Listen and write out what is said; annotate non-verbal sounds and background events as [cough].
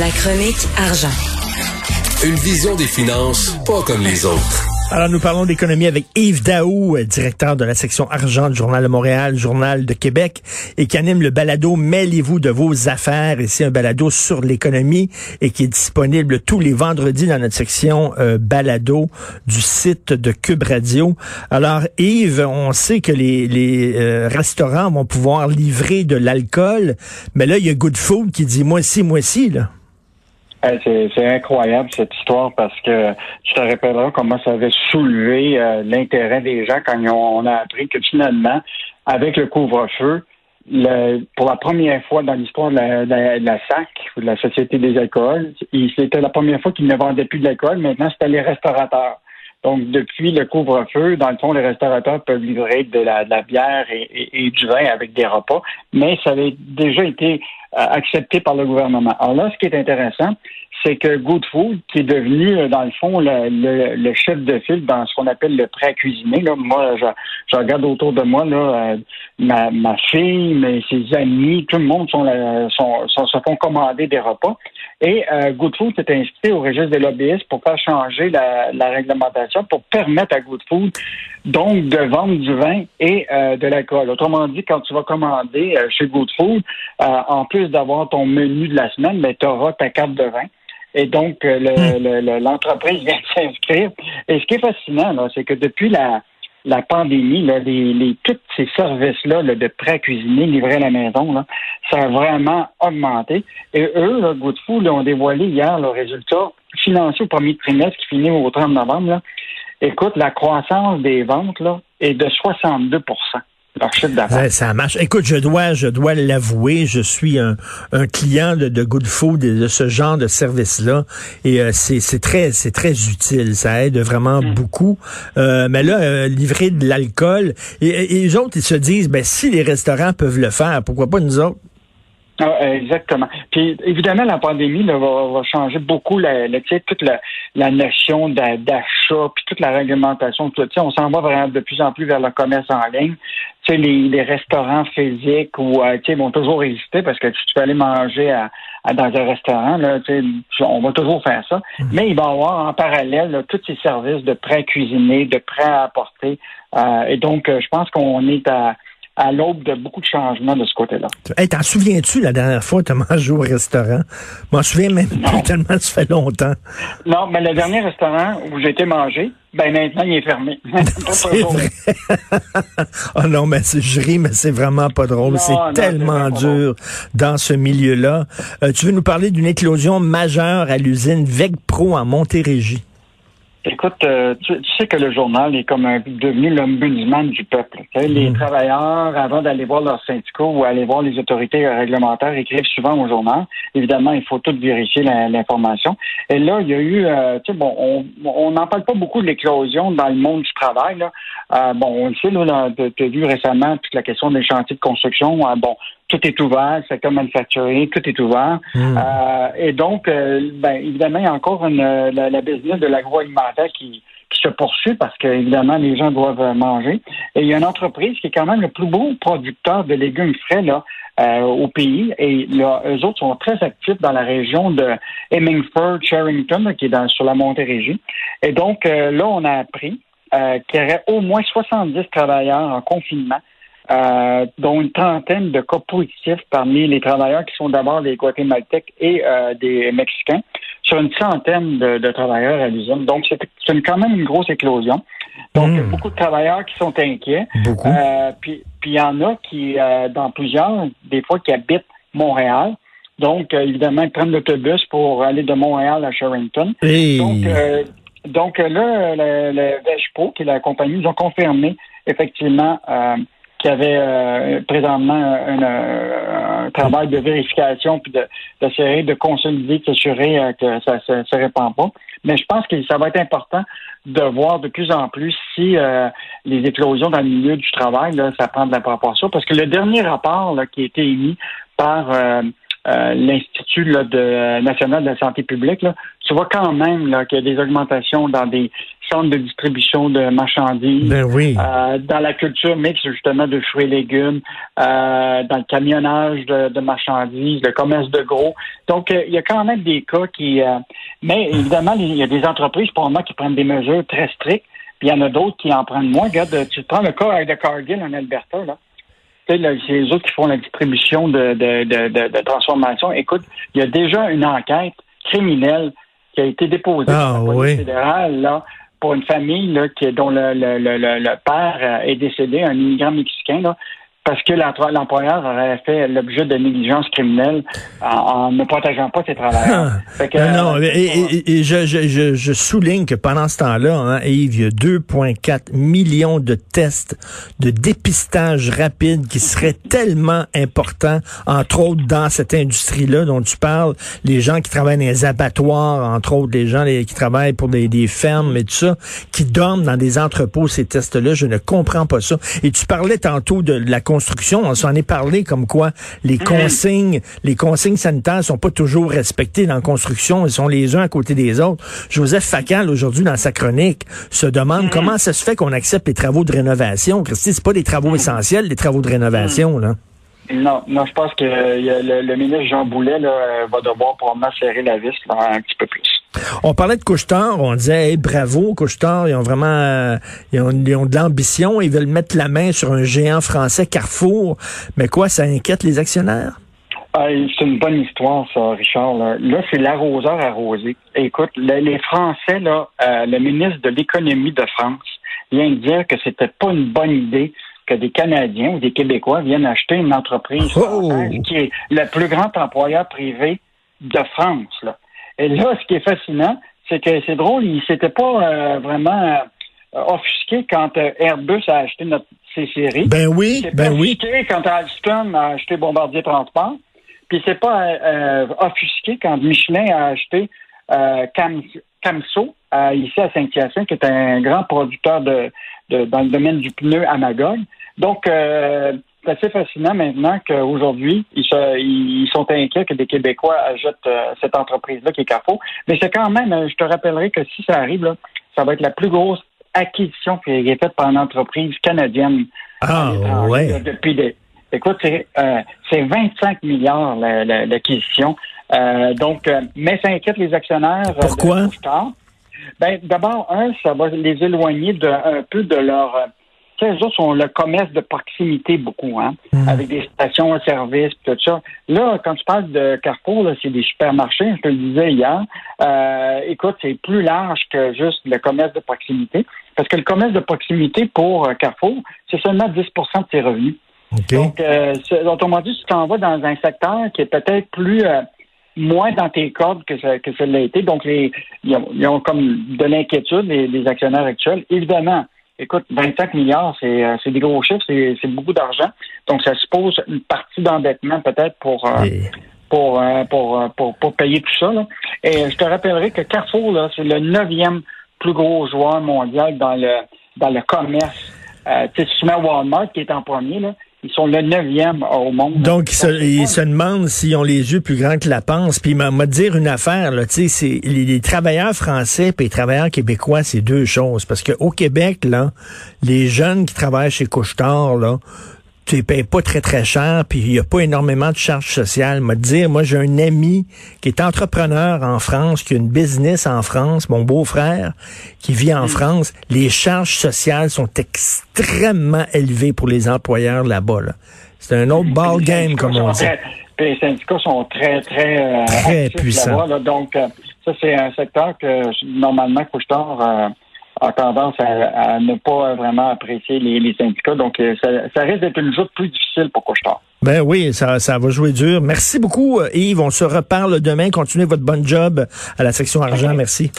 La chronique argent. Une vision des finances pas comme les autres. Alors, nous parlons d'économie avec Yves Daou, euh, directeur de la section argent du Journal de Montréal, Journal de Québec, et qui anime le balado Mêlez-vous de vos affaires. Et c'est un balado sur l'économie et qui est disponible tous les vendredis dans notre section euh, balado du site de Cube Radio. Alors, Yves, on sait que les, les euh, restaurants vont pouvoir livrer de l'alcool, mais là, il y a Good Food qui dit moi ci, moi ci, là. C'est incroyable cette histoire parce que tu te rappelleras comment ça avait soulevé euh, l'intérêt des gens quand on, a appris que finalement, avec le couvre-feu, pour la première fois dans l'histoire de la, SAC, ou de la Société des alcools, c'était la première fois qu'ils ne vendaient plus de l'alcool. Maintenant, c'était les restaurateurs. Donc, depuis le couvre-feu, dans le fond, les restaurateurs peuvent livrer de la, bière et, du vin avec des repas, mais ça avait déjà été euh, accepté par le gouvernement. Alors là, ce qui est intéressant, c'est que Good Food, qui est devenu, euh, dans le fond, le, chef de file dans ce qu'on appelle le prêt. Là, moi, je, regarde autour de moi, là, euh, ma, ma fille, mes, ses amis, tout le monde sont, sont, se font commander des repas. Et euh, Good Food s'est inscrit au registre des lobbyistes pour faire changer la, réglementation, pour permettre à Good Food donc de vendre du vin et euh, de l'alcool. Autrement dit, quand tu vas commander euh, chez Good Food, en plus d'avoir ton menu de la semaine, mais tu auras ta carte de vin. Et donc, hmm. l'entreprise vient de [laughs] s'inscrire. Et ce qui est fascinant, c'est que depuis la, la pandémie, là, les, les, tous ces services-là de prêt cuisiner, livré à la maison, là, ça a vraiment augmenté. Et eux, là, Goodfood, ont dévoilé hier le résultat financier au premier trimestre qui finit au 30 novembre. Là. Écoute, la croissance des ventes là, est de 62 ça marche. Écoute, je dois, je dois l'avouer, je suis un, un client de, de Good Food et de ce genre de service-là, et euh, c'est très, c'est très utile. Ça aide vraiment mm. beaucoup. Euh, mais là, euh, livrer de l'alcool, et, et, les autres, ils se disent, ben si les restaurants peuvent le faire, pourquoi pas nous autres? Ah, exactement. Puis évidemment, la pandémie là, va, changer beaucoup la, la toute la, la notion d'achat, puis toute la réglementation. Tout, on s'en va vraiment de plus en plus vers le commerce en ligne. Tu les, les restaurants physiques ou euh, vont toujours résister parce que tu peux aller manger à, dans un restaurant, là, on va toujours faire ça. Mmh. Mais il va y avoir en parallèle tous ces services de prêt cuisiner, de prêt à apporter. Euh, et donc, euh, je pense qu'on est à à l'aube de beaucoup de changements de ce côté-là. Hey, t'en souviens-tu la dernière fois que tu as mangé au restaurant? Je m'en souviens même plus tellement ça fait longtemps. Non, mais le dernier restaurant où j'ai été manger, ben maintenant, il est fermé. [laughs] c'est vrai. oh [laughs] non, mais je ris, mais c'est vraiment pas drôle. C'est tellement dur dans ce milieu-là. Euh, tu veux nous parler d'une éclosion majeure à l'usine VEG Pro en Montérégie? Écoute, euh, tu, sais que le journal est comme un, devenu l'ombudsman du peuple. Les mm. travailleurs, avant d'aller voir leurs syndicats ou aller voir les autorités réglementaires, écrivent souvent au journal. Évidemment, il faut tout vérifier l'information. Et là, il y a eu, euh, tu sais, bon, on n'en parle pas beaucoup de l'éclosion dans le monde du travail. Là. Euh, bon, on le sait, là, tu as vu récemment toute la question des chantiers de construction. bon, tout est ouvert, le secteur manufacturier, tout est ouvert. Hmm. Euh, et donc, euh, ben, évidemment, il y a encore une, la, la business de l'agroalimentaire qui, qui se poursuit parce que, évidemment, les gens doivent manger. Et il y a une entreprise qui est quand même le plus beau producteur de légumes frais là, euh, au pays. Et là, eux autres sont très actifs dans la région de Hemingford, Sherrington, qui est dans, sur la Montérégie. Et donc, là, on a appris qu'il y aurait au moins 70 travailleurs en confinement euh, dont une trentaine de cas positifs parmi les travailleurs qui sont d'abord des Guatémaltèques et euh, des Mexicains, sur une centaine de, travailleurs à l'usine. Donc, c'est quand même une grosse éclosion. Donc, il y a hmm. beaucoup de travailleurs qui sont inquiets. Euh, puis, il y en a qui, dans plusieurs, des fois, qui habitent Montréal. Donc, évidemment, ils prennent l'autobus pour aller de Montréal à Sherrington. Donc, donc là, le, le qui est la compagnie, ils ont confirmé effectivement qui avait euh, présentement un, travail de vérification puis d'essayer de, de, consolider, de s'assurer euh, que ça ne se, répand pas. Mais je pense que ça va être important de voir de plus en plus si euh, les éclosions dans le milieu du travail, ça prend de la proportion. Parce que le dernier rapport qui a été émis par l'Institut national de la santé publique, tu vois quand même qu'il y a des augmentations dans des centres de distribution de marchandises, ben oui. euh, dans la culture mixte justement de fruits et légumes, euh, dans le camionnage de, marchandises, le commerce de gros. Donc, euh, il y a quand même des cas qui... mais évidemment, il y a des entreprises pour moi qui prennent des mesures très strictes, puis il y en a d'autres qui en prennent moins. Regarde, tu prends le cas de Cargill en Alberta, là. C'est les autres qui font la distribution de, de, de, de transformation. Écoute, il y a déjà une enquête criminelle qui a été déposée ah, par la police fédérale là, pour une famille là, dont le, le, le, le, père est décédé, un immigrant mexicain, là, parce que l'employeur aurait fait l'objet de négligence criminelle en, ne protégeant pas ses travailleurs. non, non, et, je, je, je, souligne que pendant ce temps-là, hein, Yves, il y a 2,4 millions de tests de dépistage rapide qui seraient tellement importants, entre autres dans cette industrie-là dont tu parles, les gens qui travaillent dans les abattoirs, entre autres, les gens qui travaillent pour des, des fermes et tout ça, qui dorment dans des entrepôts, ces tests-là, je ne comprends pas ça. Et tu parlais tantôt de la construction, on s'en est parlé comme quoi les mhm. consignes, les consignes sanitaires sont pas toujours respectées dans la construction, ils sont les uns à côté des autres. Joseph Facal aujourd'hui dans sa chronique se demande mhm. comment ça se fait qu'on accepte les travaux de rénovation. Christy, c'est pas des travaux mhm. essentiels, les travaux de rénovation là. Non, non, je pense que le, ministre Jean Boulet là, va devoir probablement serrer la vis un petit peu plus. On parlait de Couchetard, on disait bravo Couchetard, ils ont vraiment euh, ils, ont, de l'ambition, ils veulent mettre la main sur un géant français Carrefour, mais quoi, ça inquiète les actionnaires? Ah, c'est une bonne histoire, ça, Richard. Là, c'est l'arroseur arrosé. Écoute, les Français, là, euh, le ministre de l'économie de France vient de dire que c'était pas une bonne idée que des Canadiens ou des Québécois viennent acheter une entreprise oh! qui est le plus grand employeur privé de France. Là. Et là, ce qui est fascinant, c'est que c'est drôle, il s'était pas euh, vraiment euh, offusqué quand euh, Airbus a acheté notre C-Série. Ben oui, ben oui. offusqué quand Alstom a acheté Bombardier Transport. Puis c'est pas offusqué quand Michelin a acheté Cam Camso ici à Saint-Hyacinthe, qui est un grand producteur de, de, dans le domaine du pneu à Magog. Donc, c'est assez fascinant maintenant qu'aujourd'hui, ils, sont inquiets que des Québécois achètent euh, cette entreprise-là qui est Carrefour. Mais c'est quand même, euh, je te rappellerai que si ça arrive, ça va être la plus grosse acquisition qui est faite par une entreprise canadienne. Ah, ouais. depuis des, écoute, c'est, 25 euh, milliards l'acquisition. donc, mais ça inquiète les actionnaires. Pourquoi? ben, d'abord, un, ça va les éloigner de, un peu de leur sais, eux autres sont le commerce de proximité beaucoup, hein, mm. avec des stations de service, tout ça. Là, quand tu parles de Carrefour, là, c'est des supermarchés, je te le disais hier. Euh, écoute, c'est plus large que juste le commerce de proximité, parce que le commerce de proximité pour euh, Carrefour, c'est seulement 10% de ses revenus. Donc, euh, autrement dit, tu t'en vas dans un secteur qui est peut-être plus euh, moins dans tes cordes que ça, que ça l'a été. Donc, les, ils, ont, comme de l'inquiétude, les, les actionnaires actuels. Évidemment, Écoute, 25 milliards, euh, c'est des gros chiffres, c'est beaucoup d'argent. Donc, ça suppose une partie d'endettement peut-être pour, euh, pour, euh, pour, pour, pour, payer tout ça. Là. Et je te rappellerai que Carrefour, c'est le neuvième plus gros joueur mondial dans le dans le commerce. Euh, tu sais, tu mets Walmart qui est en premier, là, ils sont le neuvième au monde. Donc, ils se, demandent s'ils ont les yeux plus grands que la panse. Puis, m'a dire une affaire, là, tu sais, c'est les, travailleurs français et les travailleurs québécois, c'est deux choses. Parce qu'au Québec, là, les jeunes qui travaillent chez Couchetard, là, tu les payes pas très, très cher, puis il n'y a pas énormément de charges sociales. Me dire, moi, j'ai un ami qui est entrepreneur en France, qui a une business en France, mon beau-frère, qui vit en mm. France. Les charges sociales sont extrêmement élevées pour les employeurs là-bas. C'est un autre ball game, comme on dit. les syndicats sont très, très, euh, très puissants. donc, euh, ça, c'est un secteur que, normalement, Couchetard... Euh, a tendance à, ne pas vraiment apprécier les, syndicats. Donc, euh, ça, risque d'être une joute plus difficile pour Couchetard. Ben oui, ça, ça va jouer dur. Merci beaucoup, euh, Yves. On se reparle demain. Continuez votre bon job à la section argent. Merci.